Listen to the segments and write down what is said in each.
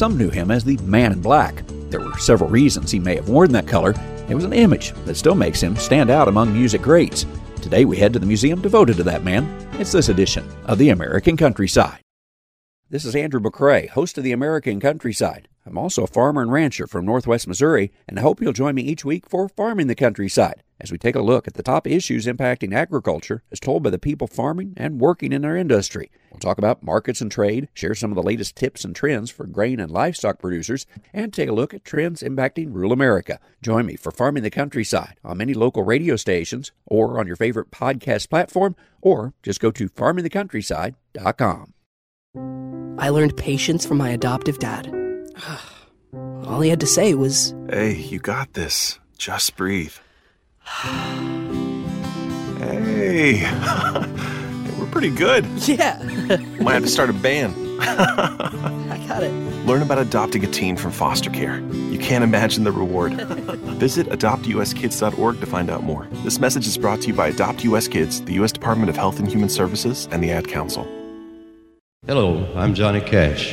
Some knew him as the Man in Black. There were several reasons he may have worn that color. It was an image that still makes him stand out among music greats. Today we head to the museum devoted to that man. It's this edition of the American Countryside. This is Andrew McCrea, host of the American Countryside. I'm also a farmer and rancher from Northwest Missouri, and I hope you'll join me each week for Farming the Countryside as we take a look at the top issues impacting agriculture as told by the people farming and working in our industry. We'll talk about markets and trade, share some of the latest tips and trends for grain and livestock producers, and take a look at trends impacting rural America. Join me for Farming the Countryside on many local radio stations or on your favorite podcast platform, or just go to farmingthecountryside.com. I learned patience from my adoptive dad. All he had to say was, Hey, you got this. Just breathe. Hey, we're pretty good. Yeah, Might have to start a band. I got it. Learn about adopting a teen from foster care. You can't imagine the reward. Visit adoptuskids.org to find out more. This message is brought to you by Adopt US Kids, the U.S. Department of Health and Human Services, and the Ad Council. Hello, I'm Johnny Cash.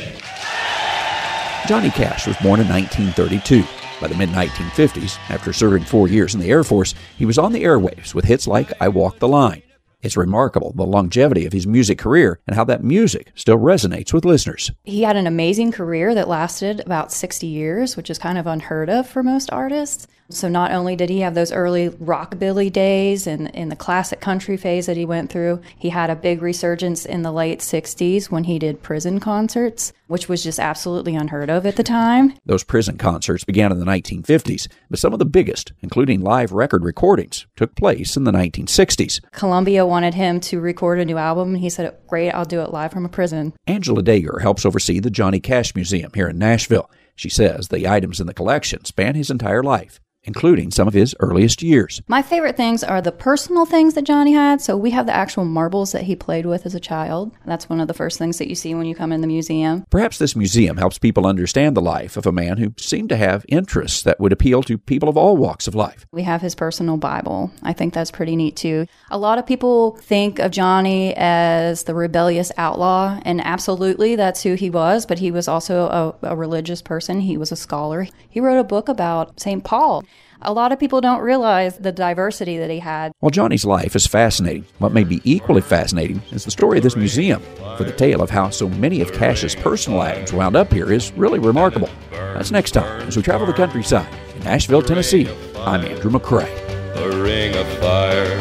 Johnny Cash was born in 1932. By the mid 1950s, after serving four years in the Air Force, he was on the airwaves with hits like I Walk the Line. It's remarkable the longevity of his music career and how that music still resonates with listeners. He had an amazing career that lasted about 60 years, which is kind of unheard of for most artists. So not only did he have those early rockabilly days and in the classic country phase that he went through, he had a big resurgence in the late 60s when he did prison concerts, which was just absolutely unheard of at the time. Those prison concerts began in the 1950s, but some of the biggest, including live record recordings, took place in the 1960s. Columbia wanted him to record a new album, and he said, Great, I'll do it live from a prison. Angela Dager helps oversee the Johnny Cash Museum here in Nashville. She says the items in the collection span his entire life, including some of his earliest years. My favorite things are the personal things that Johnny had. So we have the actual marbles that he played with as a child. That's one of the first things that you see when you come in the museum. Perhaps this museum helps people understand the life of a man who seemed to have interests that would appeal to people of all walks of life. We have his personal Bible. I think that's pretty neat too. A lot of people think of Johnny as the rebellious outlaw, and absolutely that's who he was, but he was also a, a religious person. He was a scholar. He wrote a book about St. Paul. A lot of people don't realize the diversity that he had. While Johnny's life is fascinating, what may be equally fascinating is the story of this museum. For the tale of how so many of Cash's personal items wound up here is really remarkable. That's next time as we travel the countryside in Nashville, Tennessee. I'm Andrew McCrea. The ring of fire,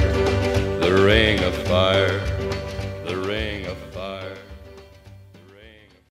the ring of fire.